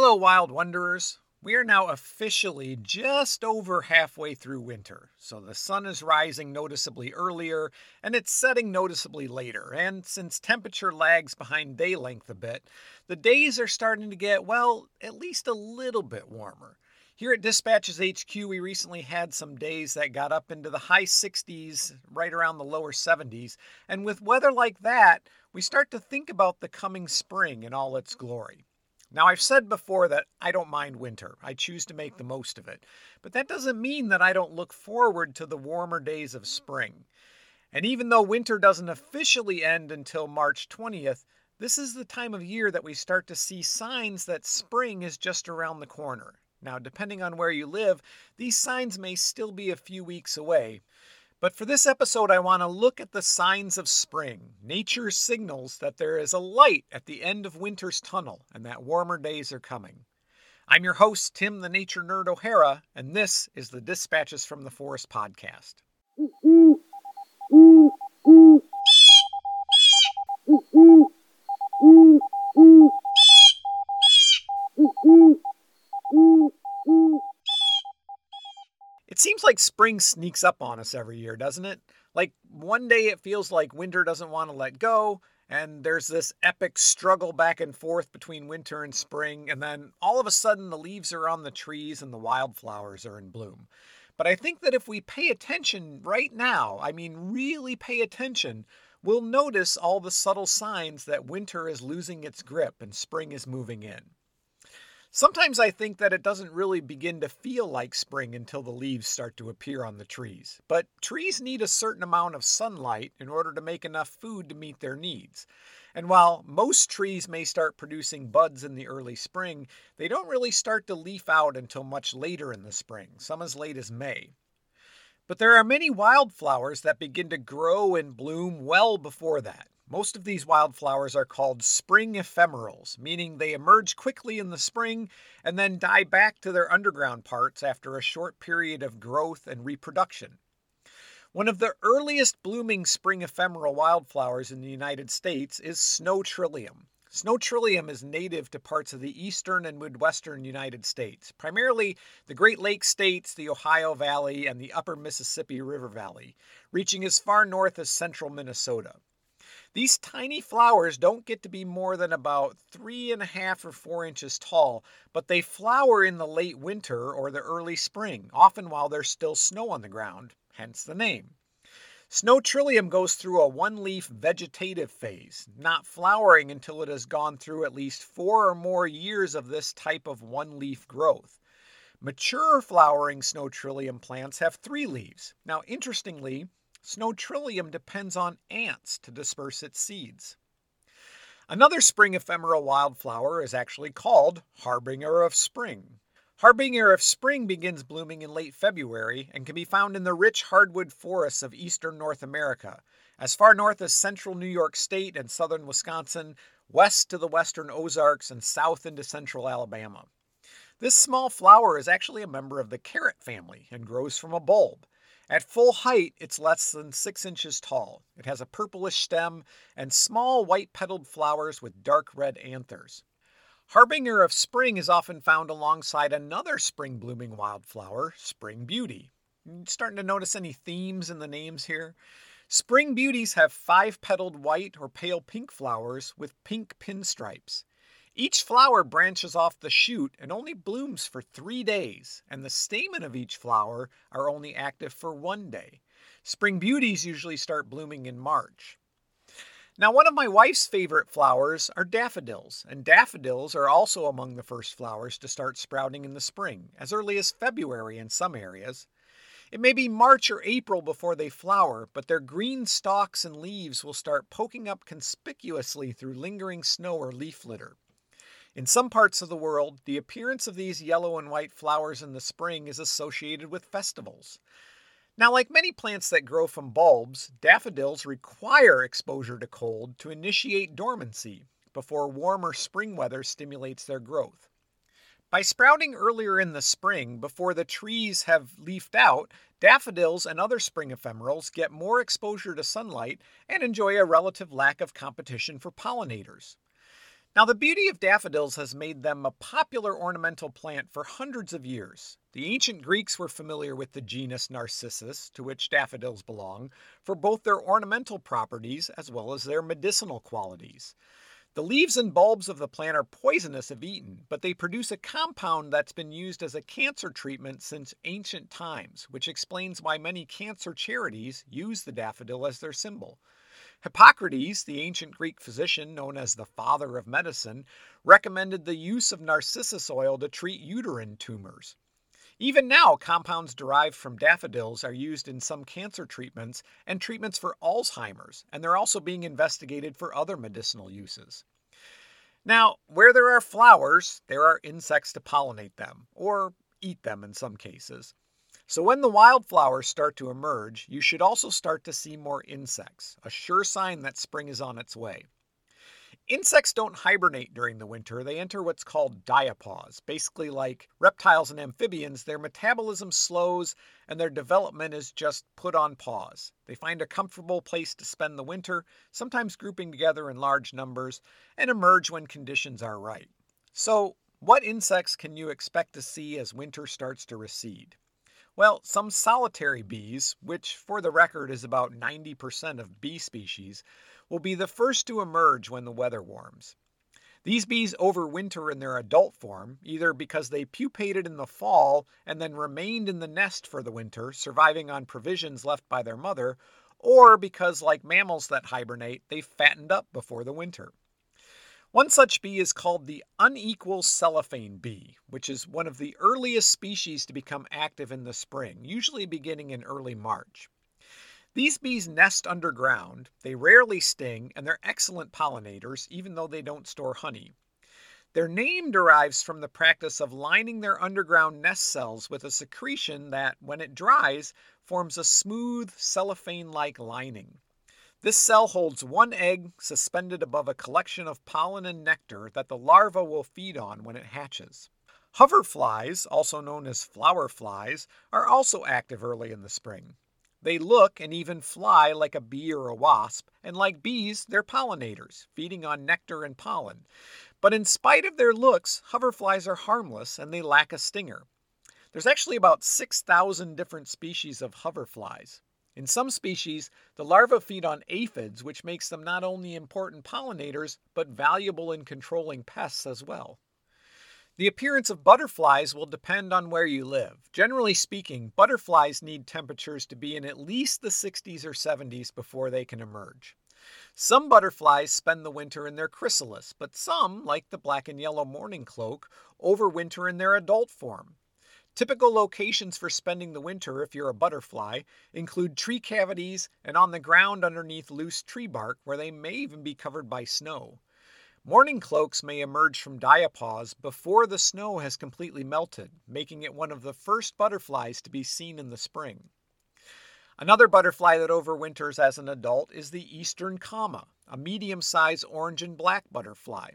Hello, Wild Wanderers. We are now officially just over halfway through winter, so the sun is rising noticeably earlier and it's setting noticeably later. And since temperature lags behind day length a bit, the days are starting to get, well, at least a little bit warmer. Here at Dispatches HQ, we recently had some days that got up into the high 60s, right around the lower 70s. And with weather like that, we start to think about the coming spring in all its glory. Now, I've said before that I don't mind winter. I choose to make the most of it. But that doesn't mean that I don't look forward to the warmer days of spring. And even though winter doesn't officially end until March 20th, this is the time of year that we start to see signs that spring is just around the corner. Now, depending on where you live, these signs may still be a few weeks away. But for this episode, I want to look at the signs of spring, nature's signals that there is a light at the end of winter's tunnel and that warmer days are coming. I'm your host, Tim the Nature Nerd O'Hara, and this is the Dispatches from the Forest podcast. It seems like spring sneaks up on us every year, doesn't it? Like one day it feels like winter doesn't want to let go, and there's this epic struggle back and forth between winter and spring, and then all of a sudden the leaves are on the trees and the wildflowers are in bloom. But I think that if we pay attention right now, I mean, really pay attention, we'll notice all the subtle signs that winter is losing its grip and spring is moving in. Sometimes I think that it doesn't really begin to feel like spring until the leaves start to appear on the trees. But trees need a certain amount of sunlight in order to make enough food to meet their needs. And while most trees may start producing buds in the early spring, they don't really start to leaf out until much later in the spring, some as late as May. But there are many wildflowers that begin to grow and bloom well before that. Most of these wildflowers are called spring ephemerals, meaning they emerge quickly in the spring and then die back to their underground parts after a short period of growth and reproduction. One of the earliest blooming spring ephemeral wildflowers in the United States is snow trillium. Snow trillium is native to parts of the eastern and midwestern United States, primarily the Great Lakes states, the Ohio Valley, and the upper Mississippi River Valley, reaching as far north as central Minnesota. These tiny flowers don't get to be more than about three and a half or four inches tall, but they flower in the late winter or the early spring, often while there's still snow on the ground, hence the name. Snow trillium goes through a one leaf vegetative phase, not flowering until it has gone through at least four or more years of this type of one leaf growth. Mature flowering snow trillium plants have three leaves. Now, interestingly, Snow trillium depends on ants to disperse its seeds. Another spring ephemeral wildflower is actually called Harbinger of Spring. Harbinger of Spring begins blooming in late February and can be found in the rich hardwood forests of eastern North America, as far north as central New York State and southern Wisconsin, west to the western Ozarks, and south into central Alabama. This small flower is actually a member of the carrot family and grows from a bulb. At full height, it's less than 6 inches tall. It has a purplish stem and small white petaled flowers with dark red anthers. Harbinger of spring is often found alongside another spring blooming wildflower, spring beauty. starting to notice any themes in the names here? Spring beauties have five petaled white or pale pink flowers with pink pinstripes. Each flower branches off the shoot and only blooms for three days, and the stamen of each flower are only active for one day. Spring beauties usually start blooming in March. Now, one of my wife's favorite flowers are daffodils, and daffodils are also among the first flowers to start sprouting in the spring, as early as February in some areas. It may be March or April before they flower, but their green stalks and leaves will start poking up conspicuously through lingering snow or leaf litter. In some parts of the world, the appearance of these yellow and white flowers in the spring is associated with festivals. Now, like many plants that grow from bulbs, daffodils require exposure to cold to initiate dormancy before warmer spring weather stimulates their growth. By sprouting earlier in the spring, before the trees have leafed out, daffodils and other spring ephemerals get more exposure to sunlight and enjoy a relative lack of competition for pollinators. Now, the beauty of daffodils has made them a popular ornamental plant for hundreds of years. The ancient Greeks were familiar with the genus Narcissus, to which daffodils belong, for both their ornamental properties as well as their medicinal qualities. The leaves and bulbs of the plant are poisonous if eaten, but they produce a compound that's been used as a cancer treatment since ancient times, which explains why many cancer charities use the daffodil as their symbol. Hippocrates, the ancient Greek physician known as the father of medicine, recommended the use of narcissus oil to treat uterine tumors. Even now, compounds derived from daffodils are used in some cancer treatments and treatments for Alzheimer's, and they're also being investigated for other medicinal uses. Now, where there are flowers, there are insects to pollinate them, or eat them in some cases. So when the wildflowers start to emerge, you should also start to see more insects, a sure sign that spring is on its way. Insects don't hibernate during the winter. They enter what's called diapause. Basically, like reptiles and amphibians, their metabolism slows and their development is just put on pause. They find a comfortable place to spend the winter, sometimes grouping together in large numbers, and emerge when conditions are right. So, what insects can you expect to see as winter starts to recede? Well, some solitary bees, which for the record is about 90% of bee species, will be the first to emerge when the weather warms. These bees overwinter in their adult form, either because they pupated in the fall and then remained in the nest for the winter, surviving on provisions left by their mother, or because, like mammals that hibernate, they fattened up before the winter. One such bee is called the unequal cellophane bee, which is one of the earliest species to become active in the spring, usually beginning in early March. These bees nest underground, they rarely sting, and they're excellent pollinators, even though they don't store honey. Their name derives from the practice of lining their underground nest cells with a secretion that, when it dries, forms a smooth cellophane like lining. This cell holds one egg suspended above a collection of pollen and nectar that the larva will feed on when it hatches. Hoverflies, also known as flower flies, are also active early in the spring. They look and even fly like a bee or a wasp, and like bees, they're pollinators, feeding on nectar and pollen. But in spite of their looks, hoverflies are harmless and they lack a stinger. There's actually about 6,000 different species of hoverflies. In some species, the larvae feed on aphids, which makes them not only important pollinators, but valuable in controlling pests as well. The appearance of butterflies will depend on where you live. Generally speaking, butterflies need temperatures to be in at least the 60s or 70s before they can emerge. Some butterflies spend the winter in their chrysalis, but some, like the black and yellow mourning cloak, overwinter in their adult form. Typical locations for spending the winter if you're a butterfly include tree cavities and on the ground underneath loose tree bark where they may even be covered by snow. Mourning cloaks may emerge from diapause before the snow has completely melted, making it one of the first butterflies to be seen in the spring. Another butterfly that overwinters as an adult is the eastern comma, a medium sized orange and black butterfly.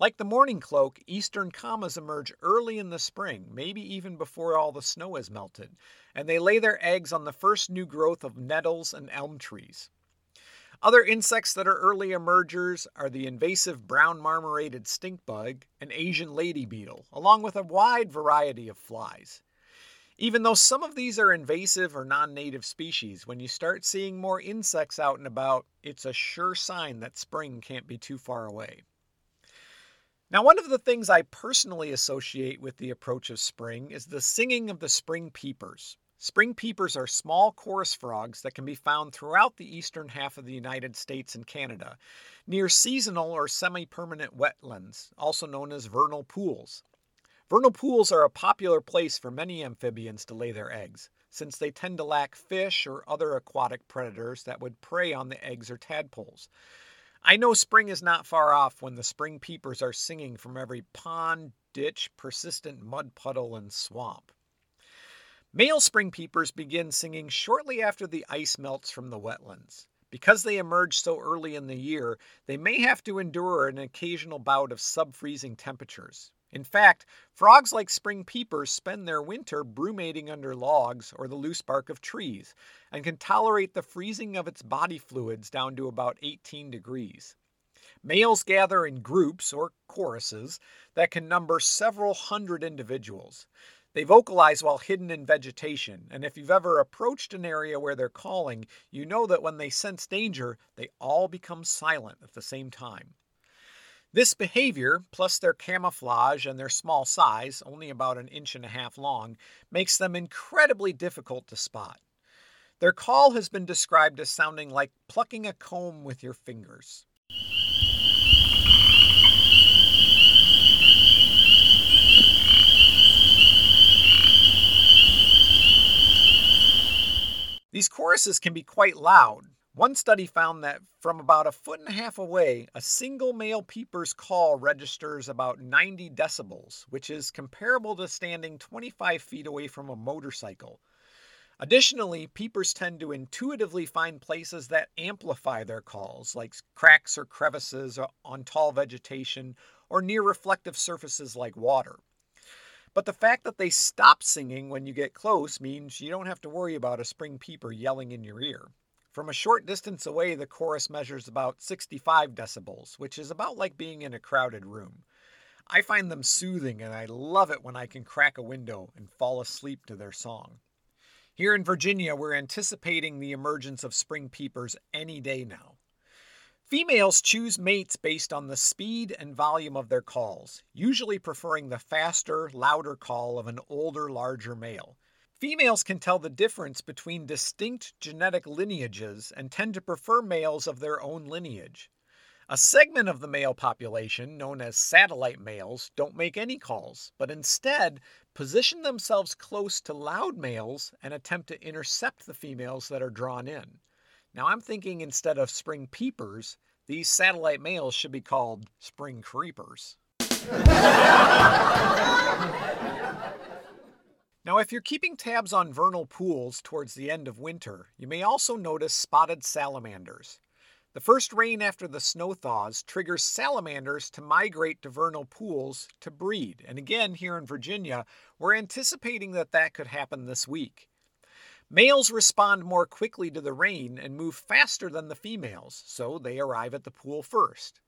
Like the mourning cloak, eastern commas emerge early in the spring, maybe even before all the snow has melted, and they lay their eggs on the first new growth of nettles and elm trees. Other insects that are early emergers are the invasive brown marmorated stink bug and Asian lady beetle, along with a wide variety of flies. Even though some of these are invasive or non native species, when you start seeing more insects out and about, it's a sure sign that spring can't be too far away. Now, one of the things I personally associate with the approach of spring is the singing of the spring peepers. Spring peepers are small chorus frogs that can be found throughout the eastern half of the United States and Canada, near seasonal or semi permanent wetlands, also known as vernal pools. Vernal pools are a popular place for many amphibians to lay their eggs, since they tend to lack fish or other aquatic predators that would prey on the eggs or tadpoles. I know spring is not far off when the spring peepers are singing from every pond, ditch, persistent mud puddle, and swamp. Male spring peepers begin singing shortly after the ice melts from the wetlands. Because they emerge so early in the year, they may have to endure an occasional bout of sub-freezing temperatures. In fact, frogs like spring peepers spend their winter brumating under logs or the loose bark of trees and can tolerate the freezing of its body fluids down to about 18 degrees. Males gather in groups or choruses that can number several hundred individuals. They vocalize while hidden in vegetation, and if you've ever approached an area where they're calling, you know that when they sense danger, they all become silent at the same time. This behavior, plus their camouflage and their small size, only about an inch and a half long, makes them incredibly difficult to spot. Their call has been described as sounding like plucking a comb with your fingers. These choruses can be quite loud, one study found that from about a foot and a half away, a single male peeper's call registers about 90 decibels, which is comparable to standing 25 feet away from a motorcycle. Additionally, peepers tend to intuitively find places that amplify their calls, like cracks or crevices on tall vegetation or near reflective surfaces like water. But the fact that they stop singing when you get close means you don't have to worry about a spring peeper yelling in your ear. From a short distance away, the chorus measures about 65 decibels, which is about like being in a crowded room. I find them soothing and I love it when I can crack a window and fall asleep to their song. Here in Virginia, we're anticipating the emergence of spring peepers any day now. Females choose mates based on the speed and volume of their calls, usually preferring the faster, louder call of an older, larger male. Females can tell the difference between distinct genetic lineages and tend to prefer males of their own lineage. A segment of the male population, known as satellite males, don't make any calls, but instead position themselves close to loud males and attempt to intercept the females that are drawn in. Now I'm thinking instead of spring peepers, these satellite males should be called spring creepers. Now, if you're keeping tabs on vernal pools towards the end of winter, you may also notice spotted salamanders. The first rain after the snow thaws triggers salamanders to migrate to vernal pools to breed. And again, here in Virginia, we're anticipating that that could happen this week. Males respond more quickly to the rain and move faster than the females, so they arrive at the pool first.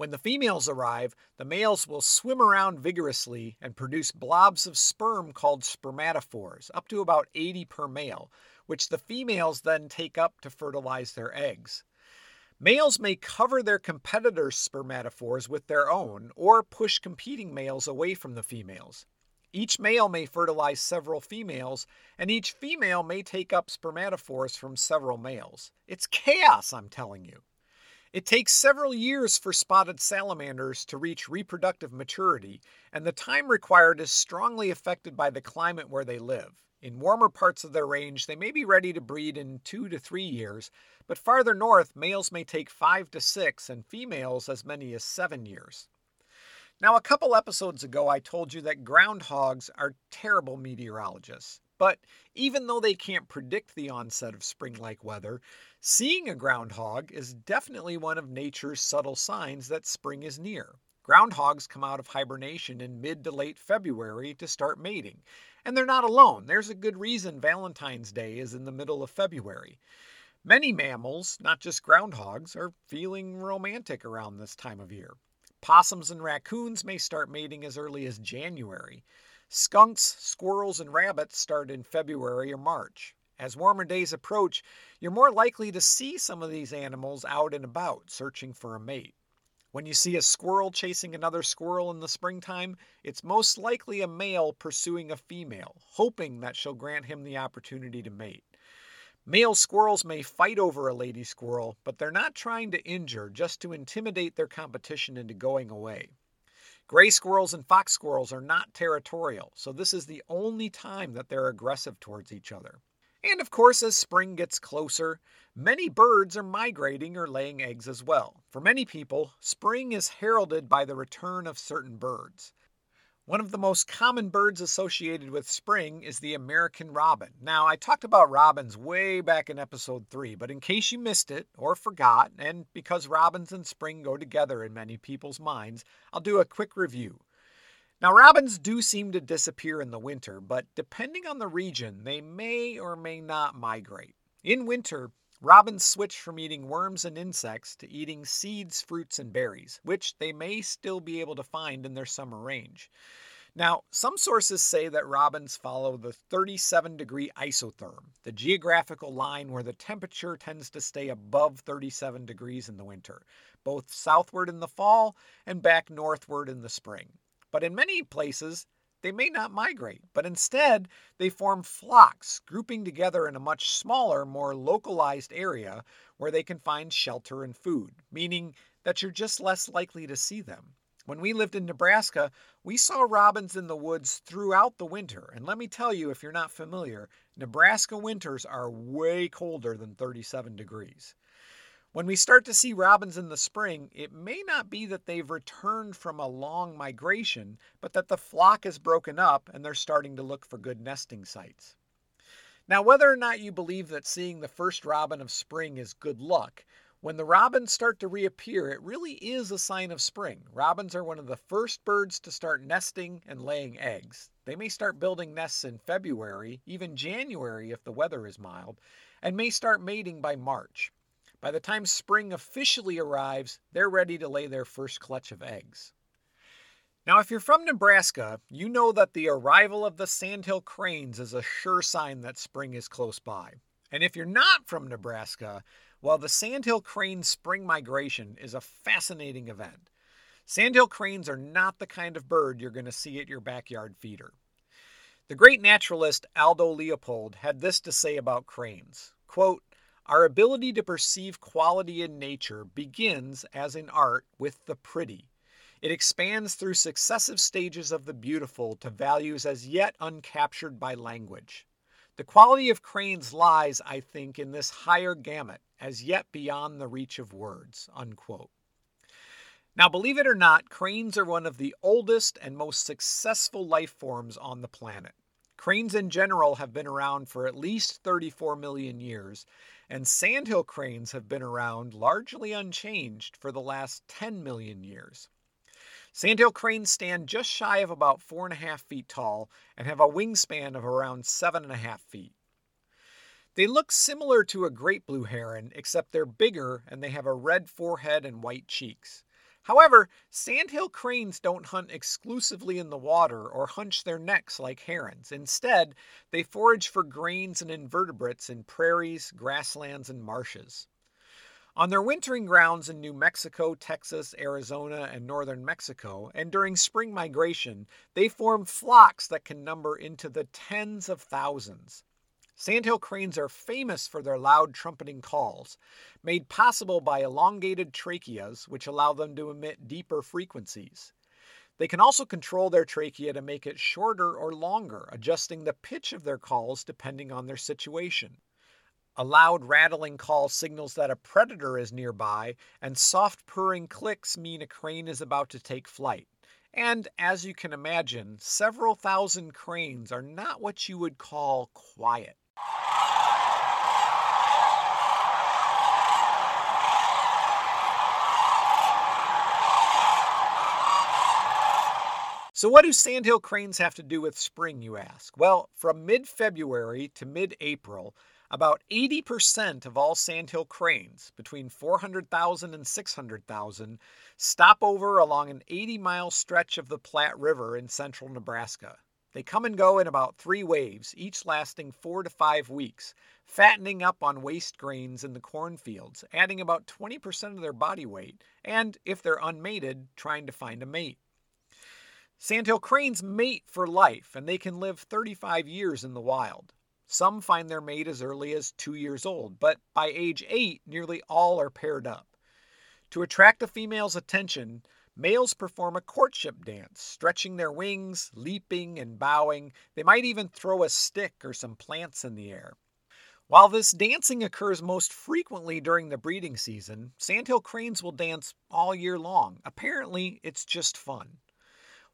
When the females arrive, the males will swim around vigorously and produce blobs of sperm called spermatophores, up to about 80 per male, which the females then take up to fertilize their eggs. Males may cover their competitors' spermatophores with their own or push competing males away from the females. Each male may fertilize several females, and each female may take up spermatophores from several males. It's chaos, I'm telling you. It takes several years for spotted salamanders to reach reproductive maturity, and the time required is strongly affected by the climate where they live. In warmer parts of their range, they may be ready to breed in two to three years, but farther north, males may take five to six, and females as many as seven years. Now, a couple episodes ago, I told you that groundhogs are terrible meteorologists. But even though they can't predict the onset of spring like weather, seeing a groundhog is definitely one of nature's subtle signs that spring is near. Groundhogs come out of hibernation in mid to late February to start mating. And they're not alone. There's a good reason Valentine's Day is in the middle of February. Many mammals, not just groundhogs, are feeling romantic around this time of year. Possums and raccoons may start mating as early as January. Skunks, squirrels, and rabbits start in February or March. As warmer days approach, you're more likely to see some of these animals out and about searching for a mate. When you see a squirrel chasing another squirrel in the springtime, it's most likely a male pursuing a female, hoping that she'll grant him the opportunity to mate. Male squirrels may fight over a lady squirrel, but they're not trying to injure, just to intimidate their competition into going away. Gray squirrels and fox squirrels are not territorial, so this is the only time that they're aggressive towards each other. And of course, as spring gets closer, many birds are migrating or laying eggs as well. For many people, spring is heralded by the return of certain birds. One of the most common birds associated with spring is the American robin. Now, I talked about robins way back in episode 3, but in case you missed it or forgot, and because robins and spring go together in many people's minds, I'll do a quick review. Now, robins do seem to disappear in the winter, but depending on the region, they may or may not migrate. In winter, robins switch from eating worms and insects to eating seeds, fruits, and berries, which they may still be able to find in their summer range. Now, some sources say that robins follow the 37 degree isotherm, the geographical line where the temperature tends to stay above 37 degrees in the winter, both southward in the fall and back northward in the spring. But in many places, they may not migrate, but instead they form flocks, grouping together in a much smaller, more localized area where they can find shelter and food, meaning that you're just less likely to see them. When we lived in Nebraska, we saw robins in the woods throughout the winter. And let me tell you, if you're not familiar, Nebraska winters are way colder than 37 degrees. When we start to see robins in the spring, it may not be that they've returned from a long migration, but that the flock is broken up and they're starting to look for good nesting sites. Now, whether or not you believe that seeing the first robin of spring is good luck, when the robins start to reappear, it really is a sign of spring. Robins are one of the first birds to start nesting and laying eggs. They may start building nests in February, even January if the weather is mild, and may start mating by March. By the time spring officially arrives, they're ready to lay their first clutch of eggs. Now, if you're from Nebraska, you know that the arrival of the sandhill cranes is a sure sign that spring is close by. And if you're not from Nebraska, well, the sandhill crane spring migration is a fascinating event. Sandhill cranes are not the kind of bird you're going to see at your backyard feeder. The great naturalist Aldo Leopold had this to say about cranes quote, Our ability to perceive quality in nature begins, as in art, with the pretty. It expands through successive stages of the beautiful to values as yet uncaptured by language. The quality of cranes lies, I think, in this higher gamut, as yet beyond the reach of words. Unquote. Now, believe it or not, cranes are one of the oldest and most successful life forms on the planet. Cranes in general have been around for at least 34 million years, and sandhill cranes have been around largely unchanged for the last 10 million years. Sandhill cranes stand just shy of about 4.5 feet tall and have a wingspan of around 7.5 feet. They look similar to a great blue heron, except they're bigger and they have a red forehead and white cheeks. However, sandhill cranes don't hunt exclusively in the water or hunch their necks like herons. Instead, they forage for grains and invertebrates in prairies, grasslands, and marshes. On their wintering grounds in New Mexico, Texas, Arizona, and northern Mexico, and during spring migration, they form flocks that can number into the tens of thousands. Sandhill cranes are famous for their loud trumpeting calls, made possible by elongated tracheas, which allow them to emit deeper frequencies. They can also control their trachea to make it shorter or longer, adjusting the pitch of their calls depending on their situation. A loud rattling call signals that a predator is nearby, and soft purring clicks mean a crane is about to take flight. And as you can imagine, several thousand cranes are not what you would call quiet. So, what do sandhill cranes have to do with spring, you ask? Well, from mid February to mid April, about 80% of all sandhill cranes, between 400,000 and 600,000, stop over along an 80 mile stretch of the Platte River in central Nebraska. They come and go in about three waves, each lasting four to five weeks, fattening up on waste grains in the cornfields, adding about 20% of their body weight, and, if they're unmated, trying to find a mate. Sandhill cranes mate for life, and they can live 35 years in the wild. Some find their mate as early as two years old, but by age eight, nearly all are paired up. To attract the female's attention, males perform a courtship dance, stretching their wings, leaping and bowing. They might even throw a stick or some plants in the air. While this dancing occurs most frequently during the breeding season, sandhill cranes will dance all year long. Apparently, it's just fun.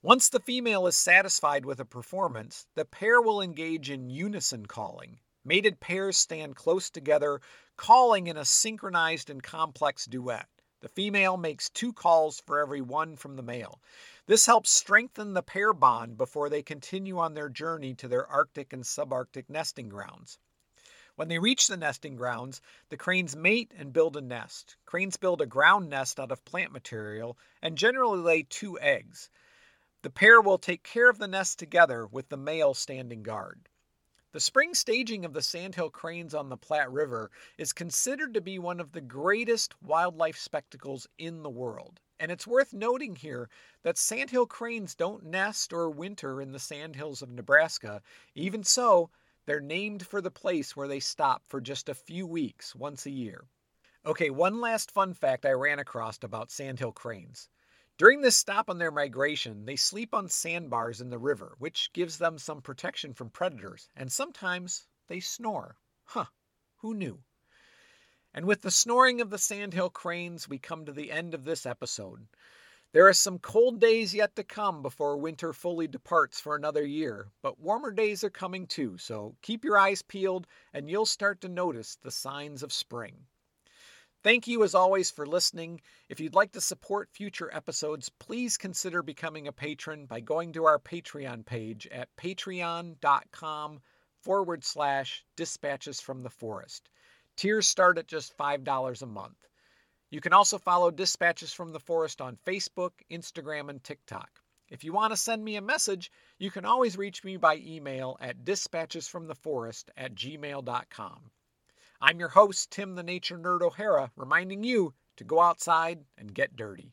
Once the female is satisfied with a performance, the pair will engage in unison calling. Mated pairs stand close together, calling in a synchronized and complex duet. The female makes two calls for every one from the male. This helps strengthen the pair bond before they continue on their journey to their Arctic and subarctic nesting grounds. When they reach the nesting grounds, the cranes mate and build a nest. Cranes build a ground nest out of plant material and generally lay two eggs. The pair will take care of the nest together with the male standing guard. The spring staging of the sandhill cranes on the Platte River is considered to be one of the greatest wildlife spectacles in the world. And it's worth noting here that sandhill cranes don't nest or winter in the sandhills of Nebraska. Even so, they're named for the place where they stop for just a few weeks once a year. Okay, one last fun fact I ran across about sandhill cranes. During this stop on their migration, they sleep on sandbars in the river, which gives them some protection from predators, and sometimes they snore. Huh, who knew? And with the snoring of the sandhill cranes, we come to the end of this episode. There are some cold days yet to come before winter fully departs for another year, but warmer days are coming too, so keep your eyes peeled and you'll start to notice the signs of spring. Thank you as always for listening. If you'd like to support future episodes, please consider becoming a patron by going to our Patreon page at patreon.com forward slash dispatches from the forest. Tiers start at just $5 a month. You can also follow Dispatches from the Forest on Facebook, Instagram, and TikTok. If you want to send me a message, you can always reach me by email at dispatchesfromtheforest at gmail.com. I'm your host, Tim the Nature Nerd O'Hara, reminding you to go outside and get dirty.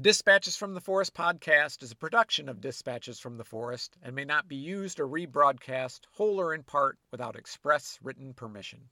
The Dispatches from the Forest podcast is a production of Dispatches from the Forest and may not be used or rebroadcast whole or in part without express written permission.